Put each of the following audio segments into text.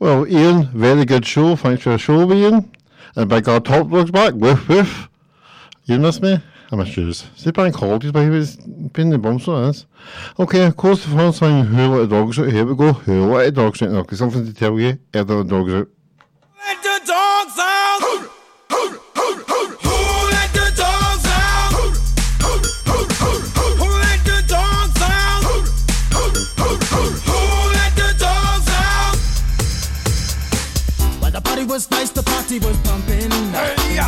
Well, Ian, very good show. Thanks for the show, Ian. And by God, Top Dog's back. Woof, woof. You miss me? I miss you. See, bank holidays, but he was been the bum, so that's. Okay, of course, the first thing, Who Let the Dogs Out? Here we go. Who Let the Dogs Out? Now, something to tell you. The dogs out. Party was pumping. Hey,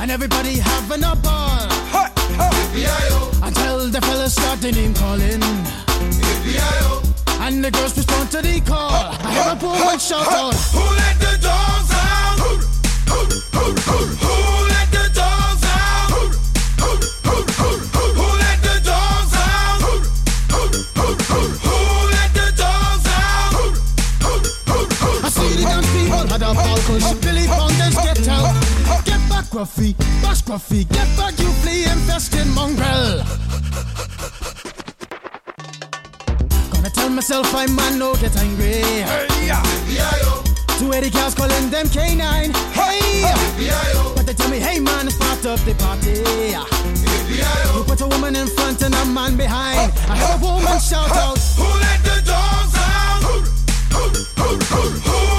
And everybody having a ball. Hey, hey. Until the fellas started name calling. B.I.O. And the girls respond to the call. I hear a poor one shout out. Who let the dogs out? Who let the Gruffy. Bash Gruffy. Get back, you flea infested mongrel. Gonna tell myself I'm man no get angry. Hey, yeah. Two Eddie cows calling them K9. Hey! B.I.O. But they tell me, hey man, it's part of the party. You put a woman in front and a man behind. I heard a woman shout out. Who let the dogs out? Who let the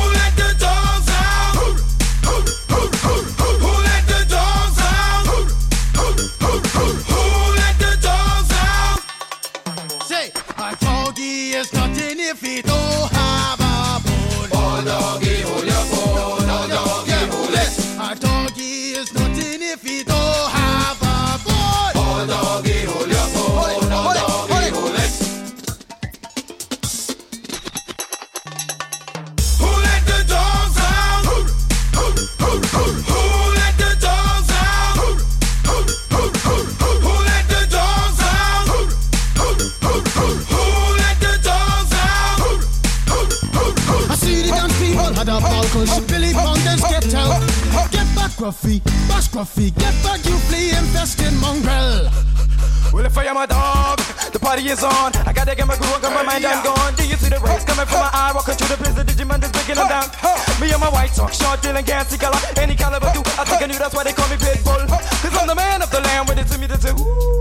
Gruffy. Bash Gruffy. Get back, you flea infested mongrel. Well, if I am a dog, the party is on. I gotta get my groove on, got my mind, I'm gone. Do you see the rays coming from my eye? Walking through the prison, Digimon is breaking them down. Me and my white talk, short, dealing, gassy color, any caliber do. I think I knew that's why they call me Pitbull. Cause I'm the man of the land, with it to me, that's a ooh.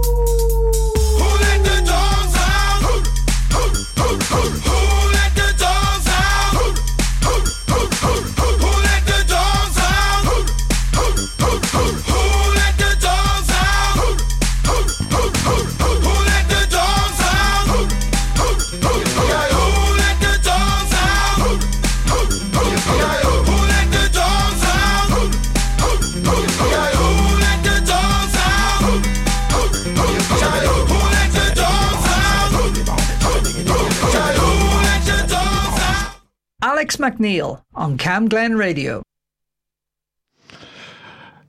McNeil on Cam Glen Radio.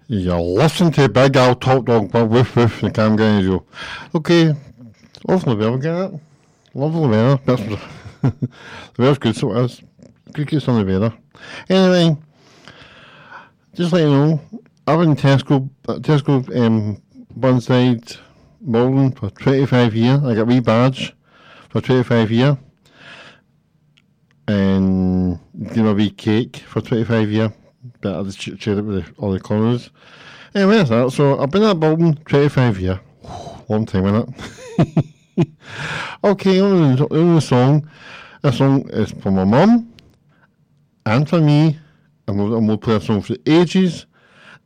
You listen to Big Al Top Dog, but woof woof, the Cam Glen Radio. Okay, lovely weather, get it? Lovely weather. That's, the weather's good, so it is. Case on the weather. Anyway, just let you know, I was in Tesco, uh, Tesco, um, Burnside, Malden for 25 years. I got a wee badge for 25 years. And you wee cake for 25 year. Better to just it with all the corners. Anyway, that's that. So I've been at Bolton 25 year. Long time, innit? okay, on the, on the song. This song is for my mum and for me. And we'll, and we'll play a song for ages.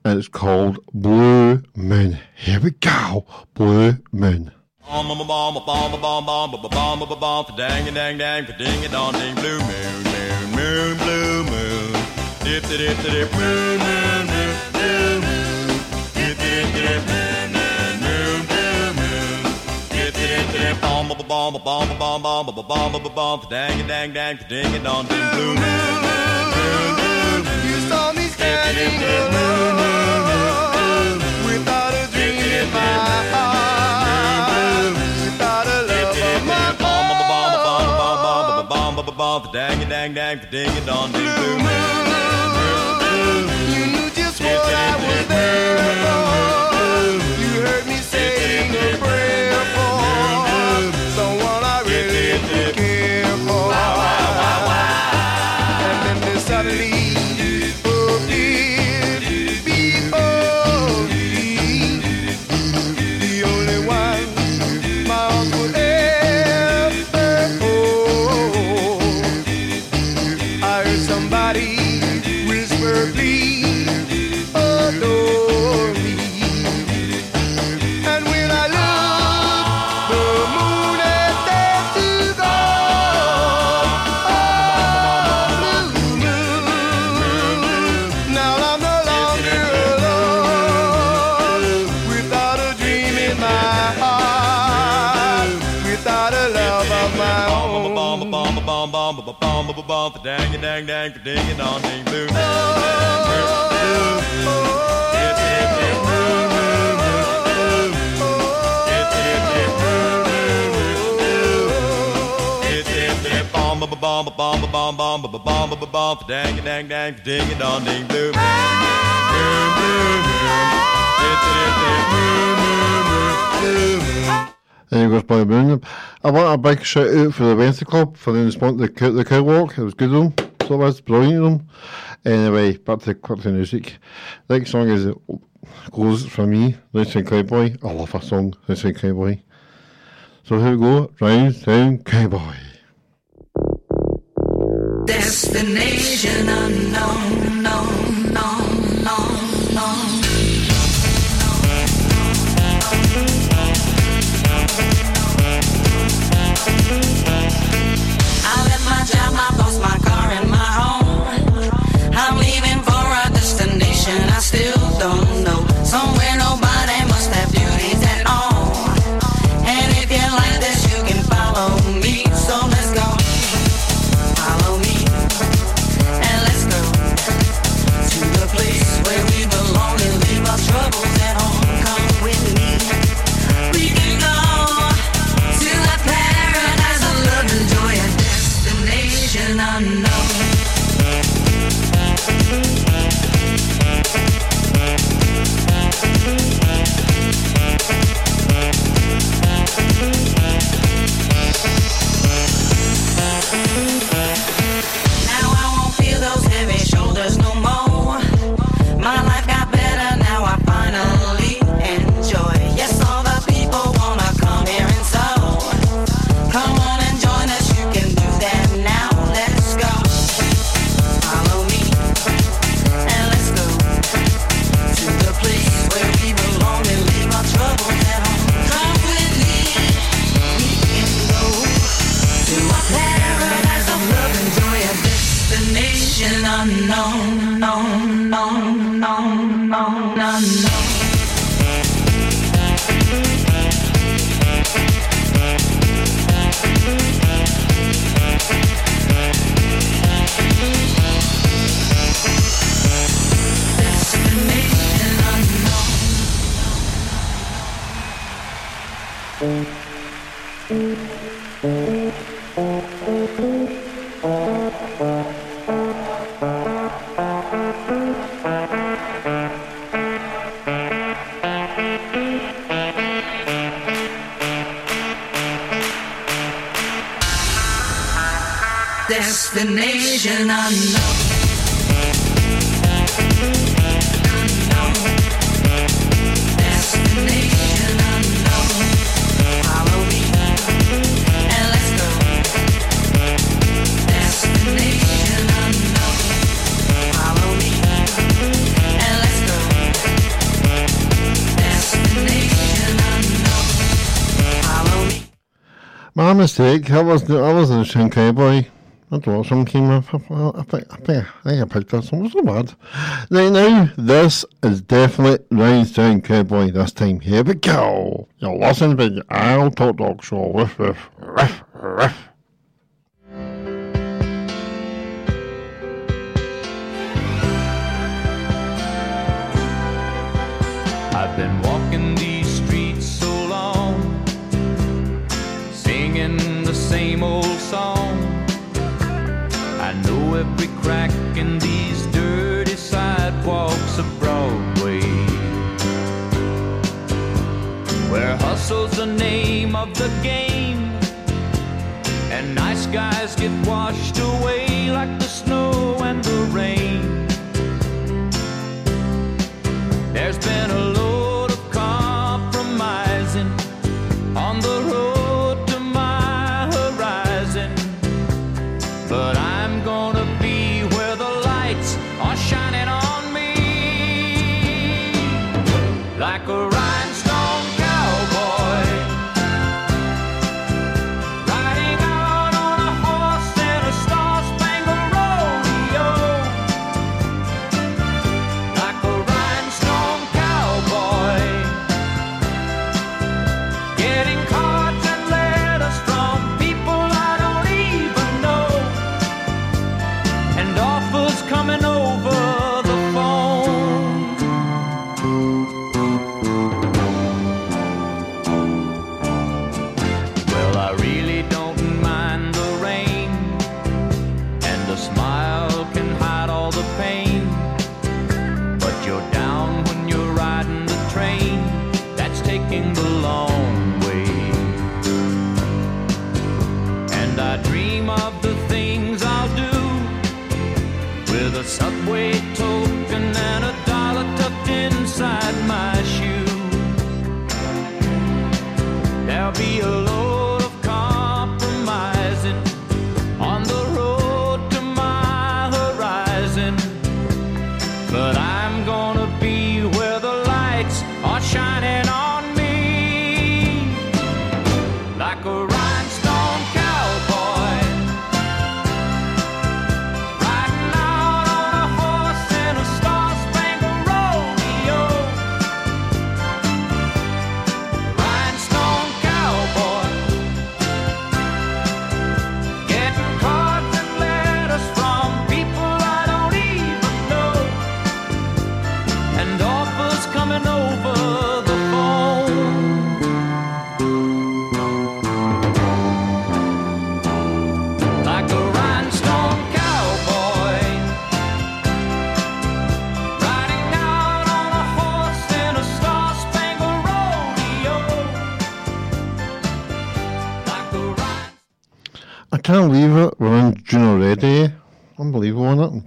And it's called Blue Moon. Here we go. Blue Moon. Blue moon bomb, bomb, bomb, bomb, bomb, bomb, bomb, bomb, dang dang dang, ding and dong ding, blue moon. You saw me standing alone without a dream in my heart, bomb, for dang dang dang, for ding and dong ding, blue moon. You knew just what I was there for. You heard me saying a prayer for someone I really care ba ba ba dang a dang dang ding a dong ding blue. Bomb a bomb a bomb bomb a bomb a bomb dang a dang dang ding a dong ding blue. Boom boom oh, oh, boom. Oh, moon There goes Boy Moon. I want a big shout out for the Wednesday Club for the response to the the cow walk. It was good of them. So it was brilliant of them. Anyway, back to back to music. Next song is goes for me, Racing Cowboy. I love a song, Racing Cowboy. So here we go, Rhinestone Cowboy. Destination unknown, still mistake, I wasn't, I wasn't a Shin boy. I thought some came up. I, think- I, think- I think I picked that song. It so bad. Right now, this is definitely Rhinestone Cowboy this time. Here we go. You're listening to the Al Top Dog Show. Riff, riff, riff, riff. Crack in these dirty sidewalks of Broadway, where hustle's the name of the game, and nice guys get washed away like the snow a subway token and a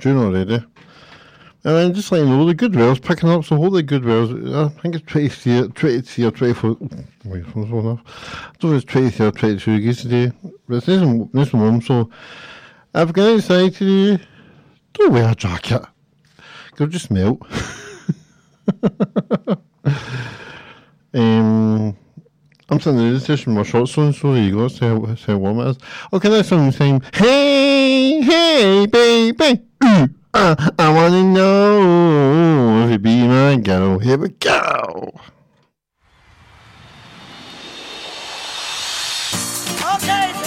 June already. And then just letting you know, the Goodwill's picking up, so hopefully Goodwill's, I think it's 23, 23 or 24, wait, what's one off? I don't know if it's 23 or 22 degrees today, but it's nice nice and warm, so you going outside today, don't wear a jacket. You'll just melt. um, I'm in the station with my shorts on, so there you go, see how, see how warm it is. Okay, next song saying, Hey, hey, baby, uh, I wanna know if you be my girl. Here we go. Okay,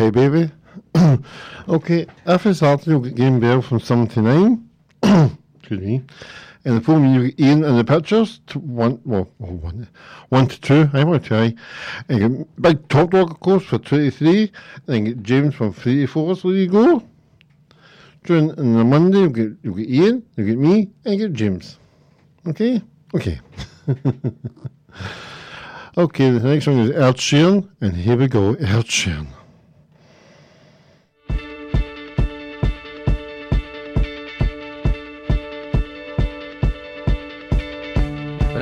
hey baby. okay, it's Saturday, you'll get Game Bell from 79. Excuse me. And the phone, you get Ian in the pictures. To one, well, well, one, one to two. I want to try. And Big Top Dog, of course, for 23. And get James from 34, So there you go. During on the Monday, you get, you get Ian, you get me, and get James. Okay? Okay. okay, the next one is Ed Sheeran, and here we go, Ed Sheeran.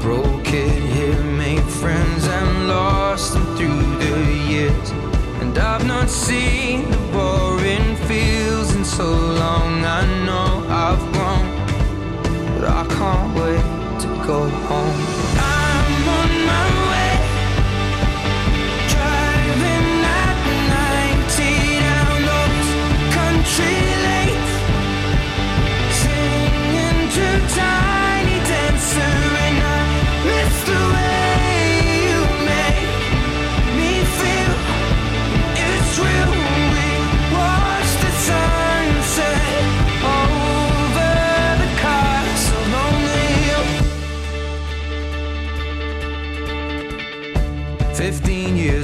broke it here, made friends and lost them through the years. And I've not seen the boring fields in so long. I know I've grown, but I can't wait to go home. I'm on my way. Driving at 90 down those country lanes singing to Tiny Dancer,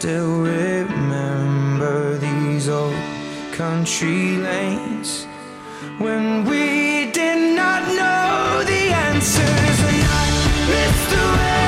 Still remember these old country lanes when we did not know the answers. And I miss the way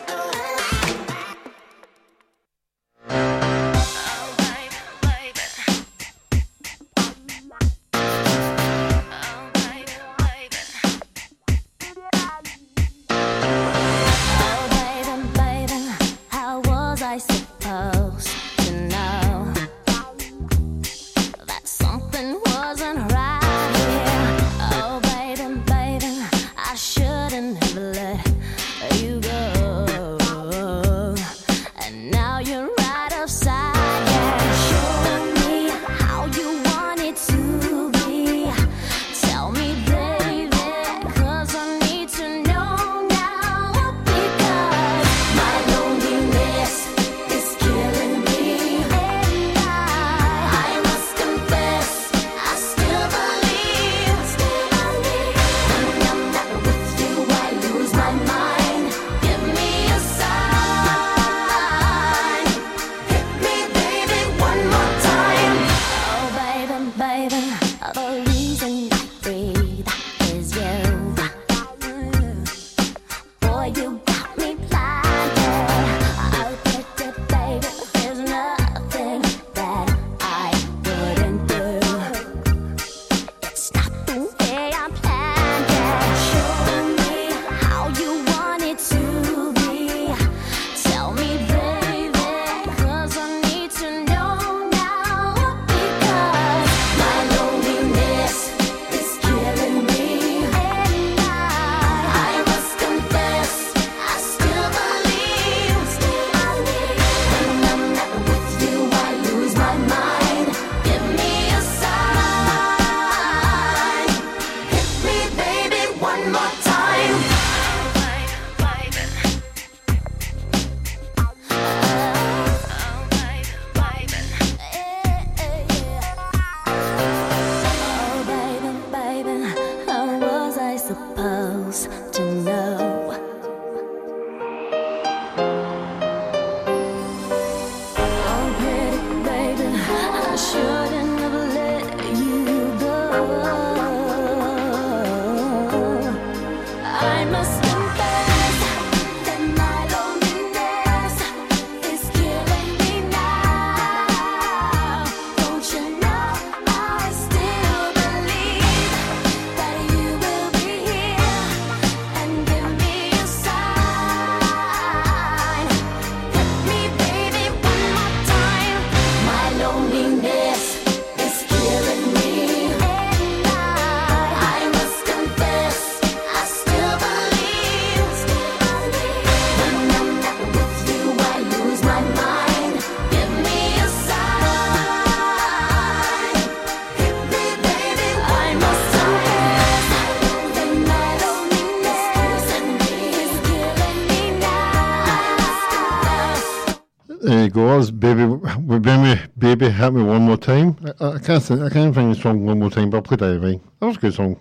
baby, hit me one more time. I, I can't. Think, I can't find the song one more time, but I played it anyway. That was a good song.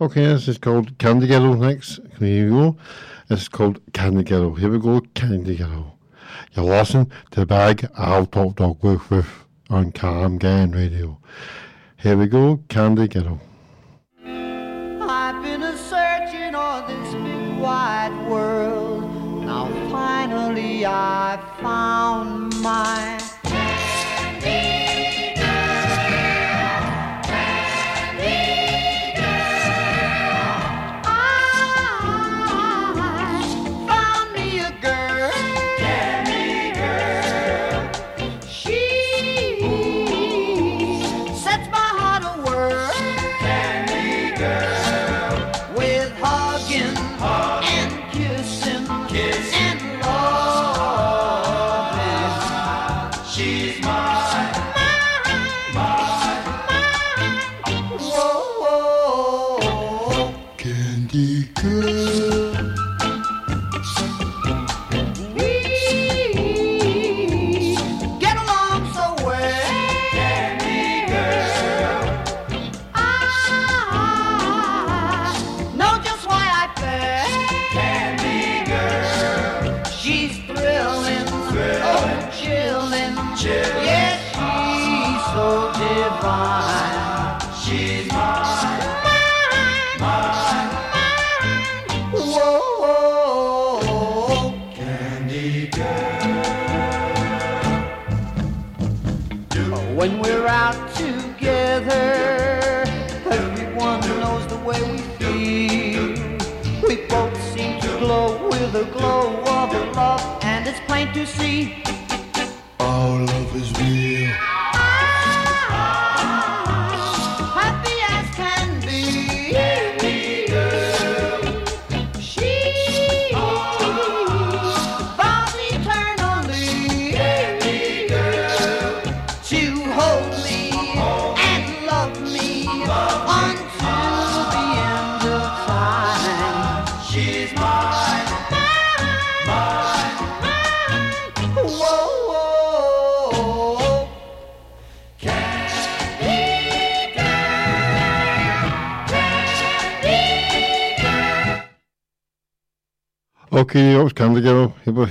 Okay, this is called Candy Girl. Next, here you go. This is called Candy Girl. Here we go, Candy Girl. You're listening to the bag I'll talk dog with with on Cam Glen Radio. Here we go, Candy Girl. I've been a searching on this big wide world. Now finally I found my Ooh.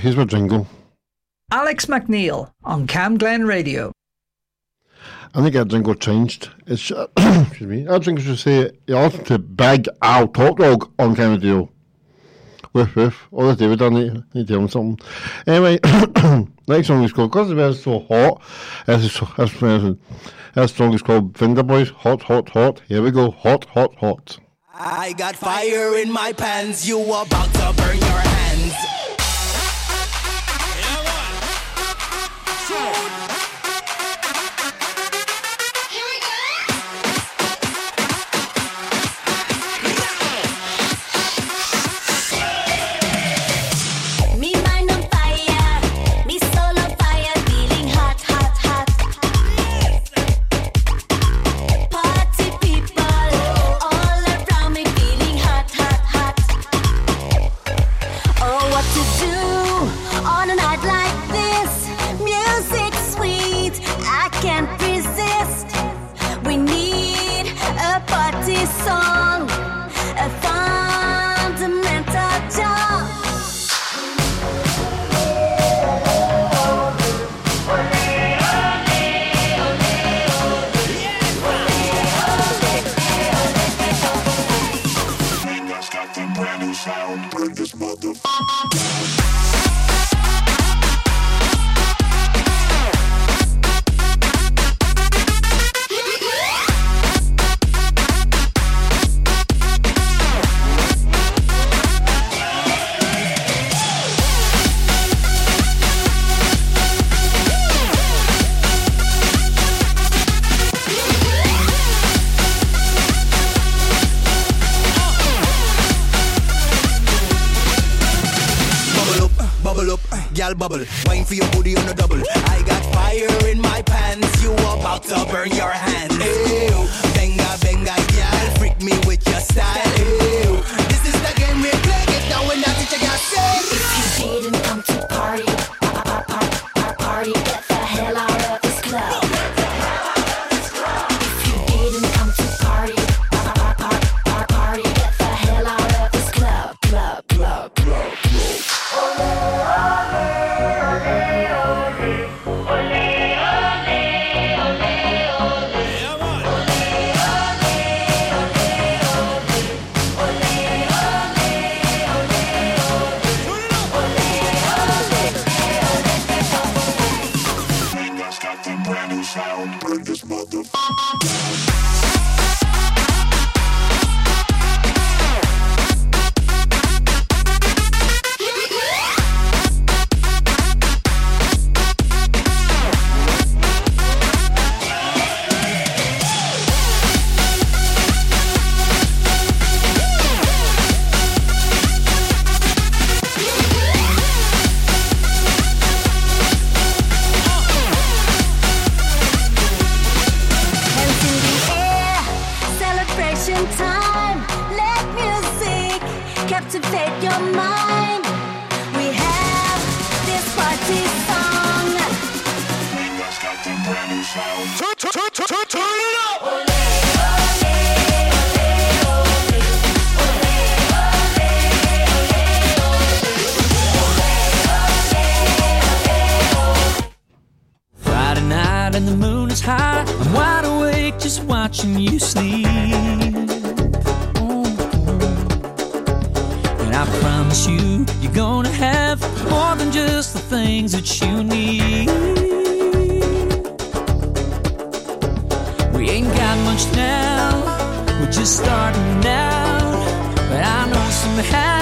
here's my jingle. Alex McNeil on Cam Glen Radio. I think our jingle changed. It's, uh, excuse me. Our jingle should say, you listen to Big Al Top Dog on Cam Radio. Woof woof. Oh, the David done it. Need to tell him something. Anyway, next song is called, because the weather's so hot, it's, it's, it's, this song is called Finger Boys, Hot, Hot, Hot. Here we go, Hot, Hot, Hot. I got fire in my pants, you about to burn your hands. Shoot. much now. We're just starting out, but I know somehow.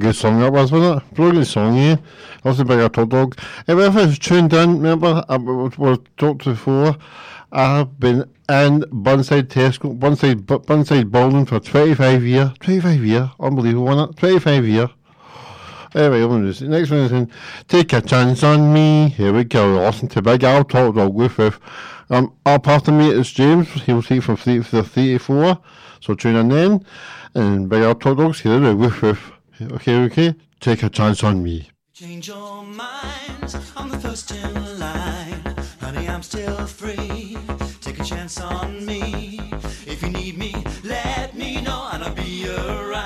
good song that was, wasn't it? Brilliant song, yeah. Lots about your top dog. Hey, if it's tuned in, remember, I, we talked before, I have been in Burnside Tesco, Burnside, Burnside Bowling for 25 years. 25 years, unbelievable, wasn't it? 25 years. Anyway, I'm going to next one is in, Take a Chance on Me. Here we go. Listen to Big Al Top Dog. Woof woof. Um, up after me is James. He'll see from 3 to 34. So tune in then. And Big Al Top Dogs. Here we. Woof woof okay, okay, take a chance on me. Change your I'm the first in line. Honey, I'm still free. Take a chance on me. If you need me, let me know and I'll be around.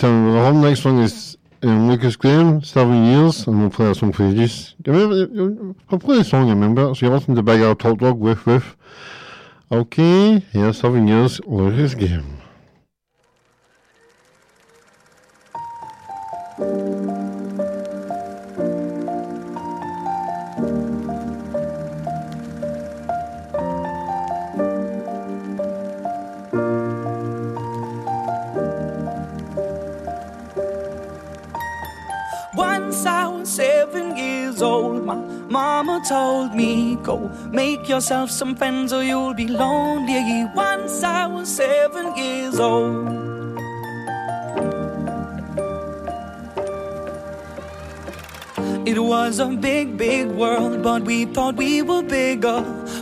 Então, a home next one is um, Lukas Graham, Seven Years, and we'll play that song for you. Just, I mean, I'll play the song, I remember, so you're welcome to Big Al Top Dog with, with. Okay, yeah, Seven Years, Lukas Graham. My mama told me, Go make yourself some friends or you'll be lonely. Once I was seven years old. It was a big, big world, but we thought we were bigger.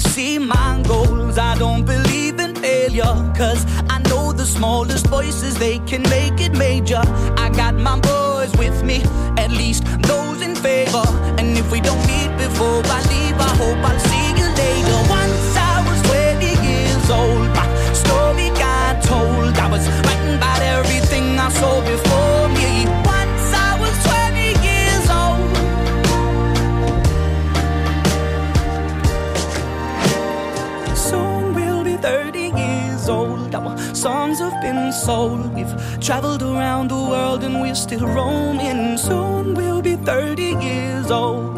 See my goals. I don't believe in failure. Cause I know the smallest voices, they can make it major. I got my boys with me, at least those in favor. And if we don't meet before I leave, I hope I'll see you later. Once I was 20 years old, my story got told. I was writing about everything I saw before me. Been sold. We've traveled around the world and we're still roaming. Soon we'll be 30 years old.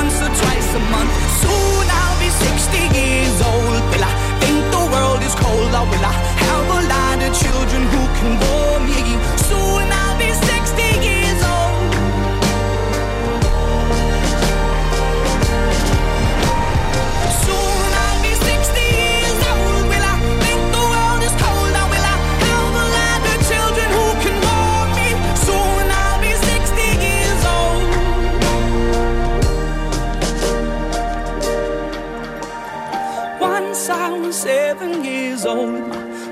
once or twice a month. Soon I'll be 60 years old. Will I think the world is cold? Oh, or will I have a lot of children who can bore me? Soon I'll be old,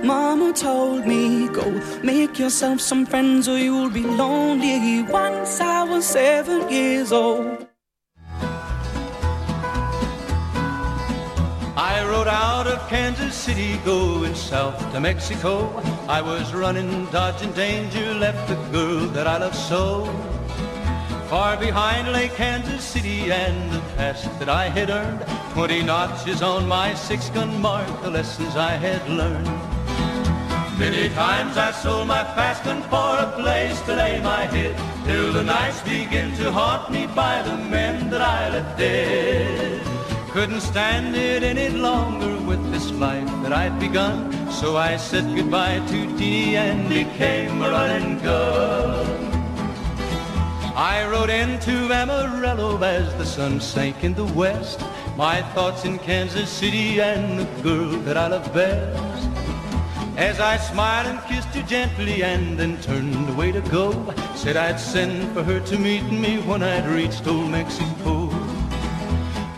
mama told me, Go make yourself some friends or you'll be lonely. Once I was seven years old. I rode out of Kansas City going south to Mexico. I was running, dodging danger, left the girl that I love so. Far behind lay Kansas City and the past that I had earned. Twenty notches on my six-gun mark, the lessons I had learned. Many times I sold my fast gun for a place to lay my head, till the nights begin to haunt me by the men that I left dead. Couldn't stand it any longer with this life that I'd begun, so I said goodbye to Dee and became a running gun. I rode into Amarillo as the sun sank in the west. My thoughts in Kansas City and the girl that I love best. As I smiled and kissed her gently and then turned away to go, said I'd send for her to meet me when I'd reached old Mexico.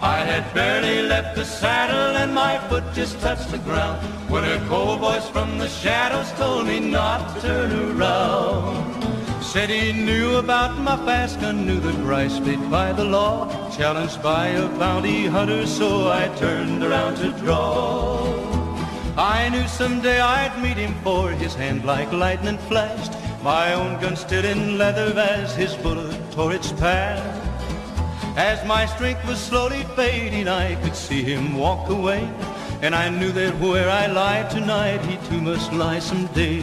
I had barely left the saddle and my foot just touched the ground when a cold voice from the shadows told me not to turn around. Said he knew about my fast gun, knew the price paid by the law, challenged by a bounty hunter, so I turned around to draw. I knew someday I'd meet him for his hand like lightning flashed, my own gun stood in leather as his bullet tore its path. As my strength was slowly fading, I could see him walk away. And I knew that where I lie tonight, he too must lie someday.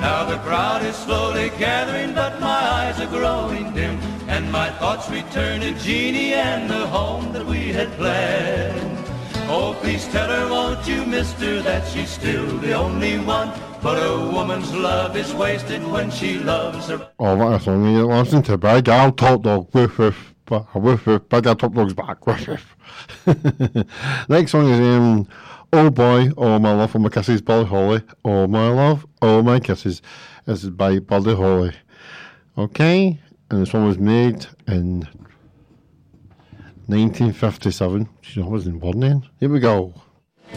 Now the crowd is slowly gathering, but my eyes are growing dim, and my thoughts return to Jeannie and the home that we had planned. Oh, please tell her, won't you, mister, that she's still the only one. But a woman's love is wasted when she loves her. Oh, what a song you listen to. Big Gal Top Dog, woof woof. But woof woof. Big Gal Top Dog's back, woof woof. Next song is um, Oh Boy, Oh My Love, Oh My Kisses, Buddy Holly. Oh My Love, Oh My Kisses. This is by Buddy Holly. Okay, and this one was made in 1957. She wasn't born then. Here we go.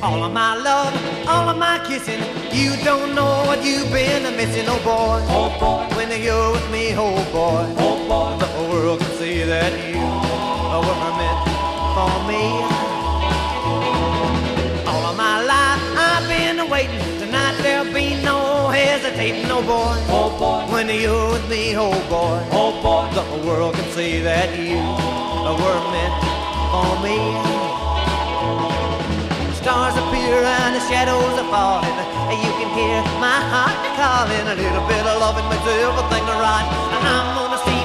All of my love, all of my kissing. You don't know what you've been missing, oh boy. Oh boy. When you're with me, oh boy. Oh boy. The whole world can see that you were meant for me. Hesitating, oh boy. Oh boy. When you're with me, oh boy. Oh boy. The whole world can see that you were meant for me. Stars appear and the shadows are falling. And you can hear my heart calling. A little bit of loving makes everything right. And I'm gonna see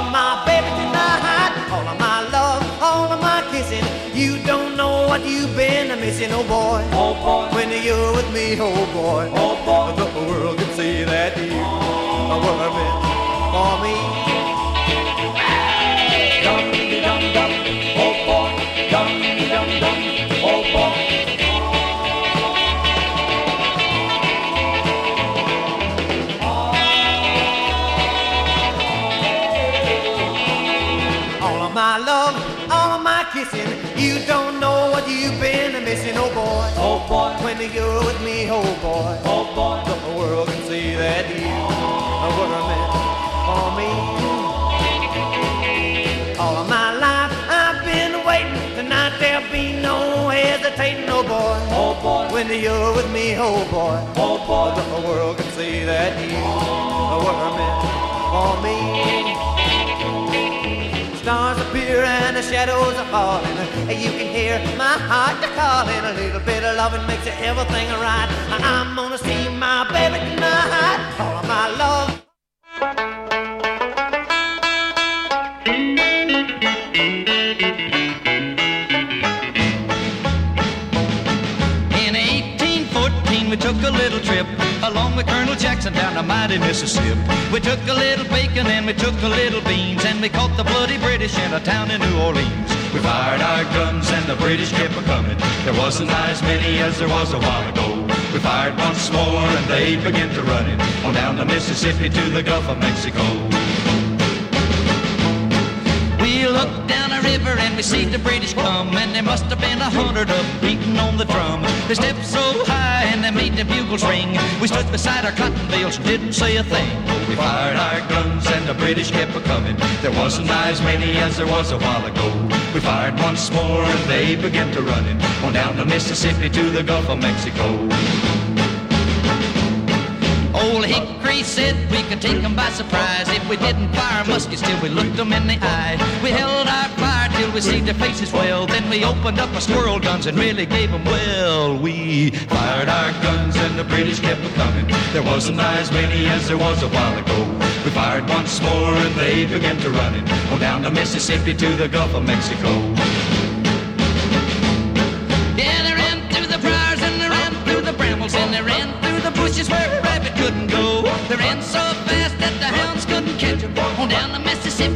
what you've been missing, oh boy. Oh boy. When you're with me, oh boy. Oh boy. The world can see that you were meant for me. When you're with me, oh boy. Oh boy. The world can see that you were meant for me. All of my life I've been waiting. Tonight there'll be no hesitating, oh boy. Oh boy. When you're with me, oh boy. Oh boy. The world can see that you were meant for me. Stars and the shadows are falling. You can hear my heart calling. A little bit of loving makes everything right. I'm gonna see my baby tonight. All of my love. In 1814, we took a little along with Colonel Jackson down the mighty Mississippi. We took a little bacon and we took a little beans and we caught the bloody British in a town in New Orleans. We fired our guns and the British kept a coming. There wasn't as many as there was a while ago. We fired once more and they began to run it on down the Mississippi to the Gulf of Mexico. River and we see the British come. And there must have been a hundred of them beating on the drum. They stepped so high and they made the bugles ring. We stood beside our cotton bales and didn't say a thing. We fired our guns and the British kept a-coming There wasn't as many as there was a while ago. We fired once more and they began to run On down the Mississippi to the Gulf of Mexico Old Hickory said we could take 'em by surprise if we didn't fire muskets till we looked 'em in the eye. We held our fire till we see their faces well. Then we opened up our squirrel guns and really gave 'em well. We fired our guns and the British kept a coming. There wasn't as many as there was a while ago. We fired once more and they began to run it. Down the Mississippi to the Gulf of Mexico.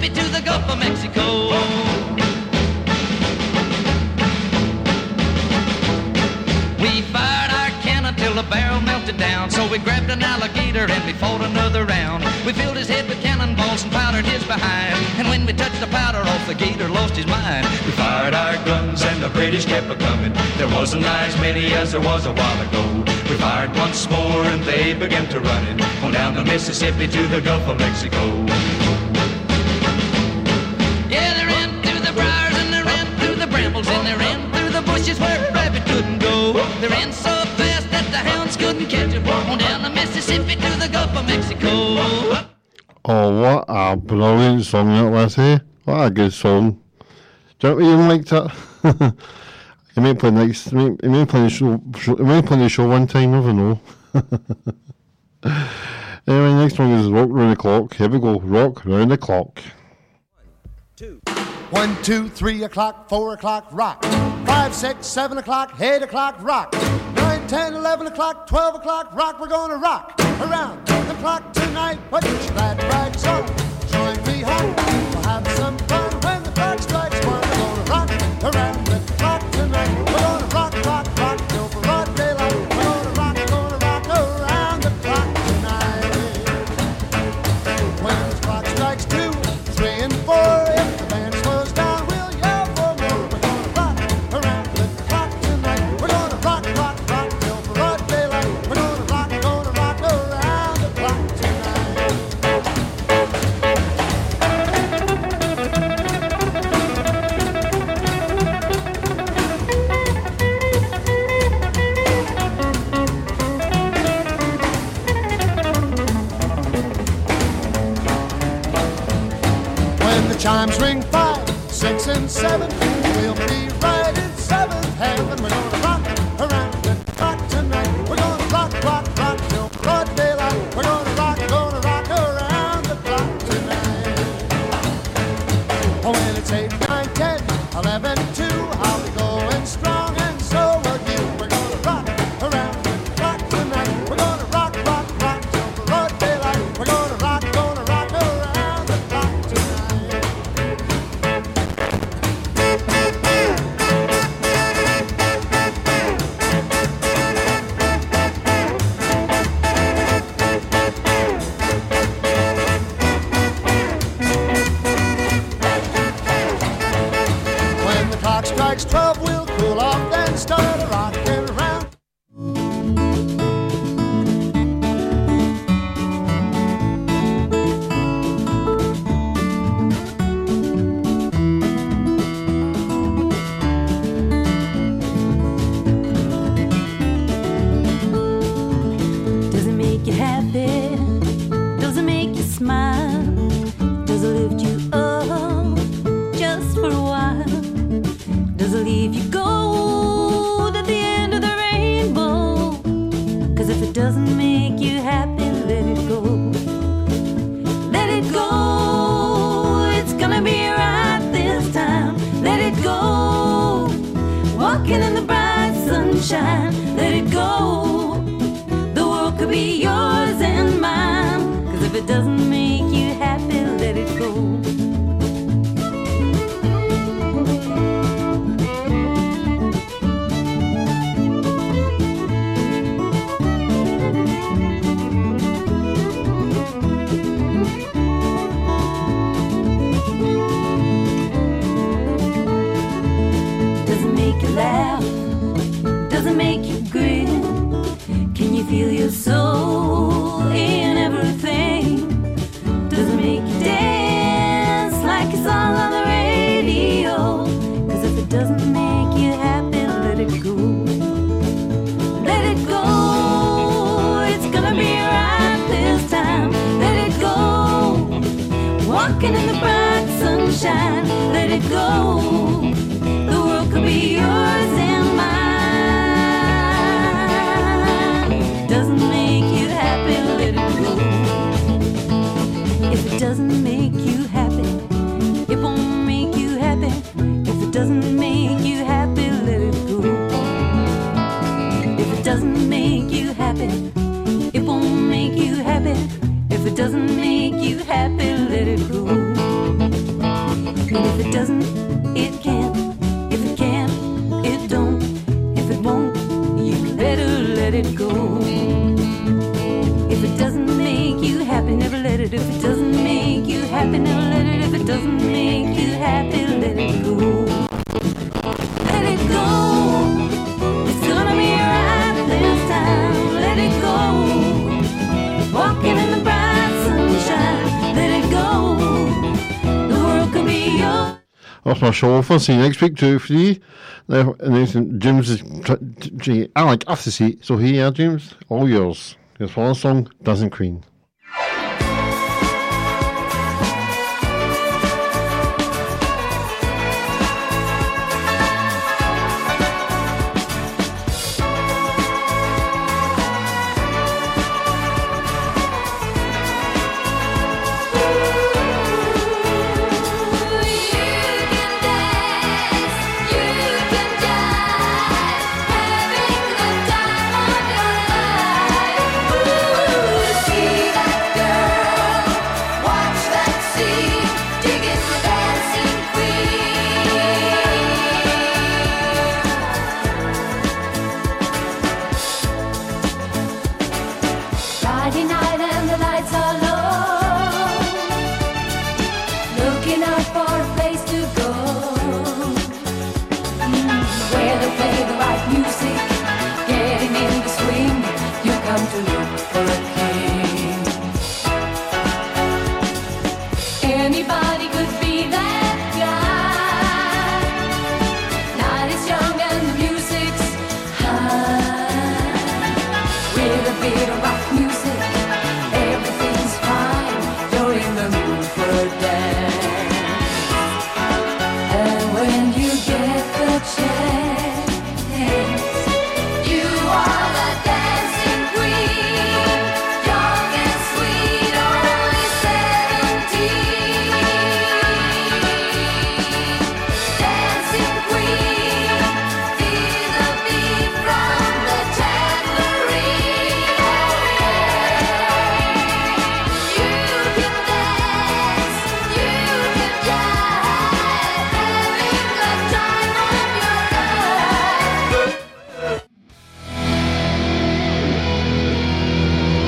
To the Gulf of Mexico. We fired our cannon till the barrel melted down. So we grabbed an alligator and we fought another round. We filled his head with cannonballs and powdered his behind. And when we touched the powder off, the gator lost his mind. We fired our guns and the British kept a-coming. There wasn't as many as there was a while ago. We fired once more and they began to run it. On down the Mississippi to the Gulf of Mexico. where a rabbit couldn't go. They ran so fast that the hounds couldn't catch them. On down the Mississippi to the Gulf of Mexico. Oh, what a brilliant song that was, eh? What a good song. Don't you even like that? You may play next. You may, play the show. You may play the show one time. Never know. anyway, next one is rock round the clock. Here we go. Rock round the clock. One, two, one, two three o'clock, four o'clock, rock. Five, six, seven o'clock, eight o'clock, rock. Nine, ten, eleven o'clock, twelve o'clock, rock. We're gonna rock around the clock tonight. Put your glad rags on. Join me home. We'll have some fun. seven will be off i'll See you next week, too, free. Now, and James is, I like, after see. So here you are, James. All yours. Your one song, Doesn't Queen.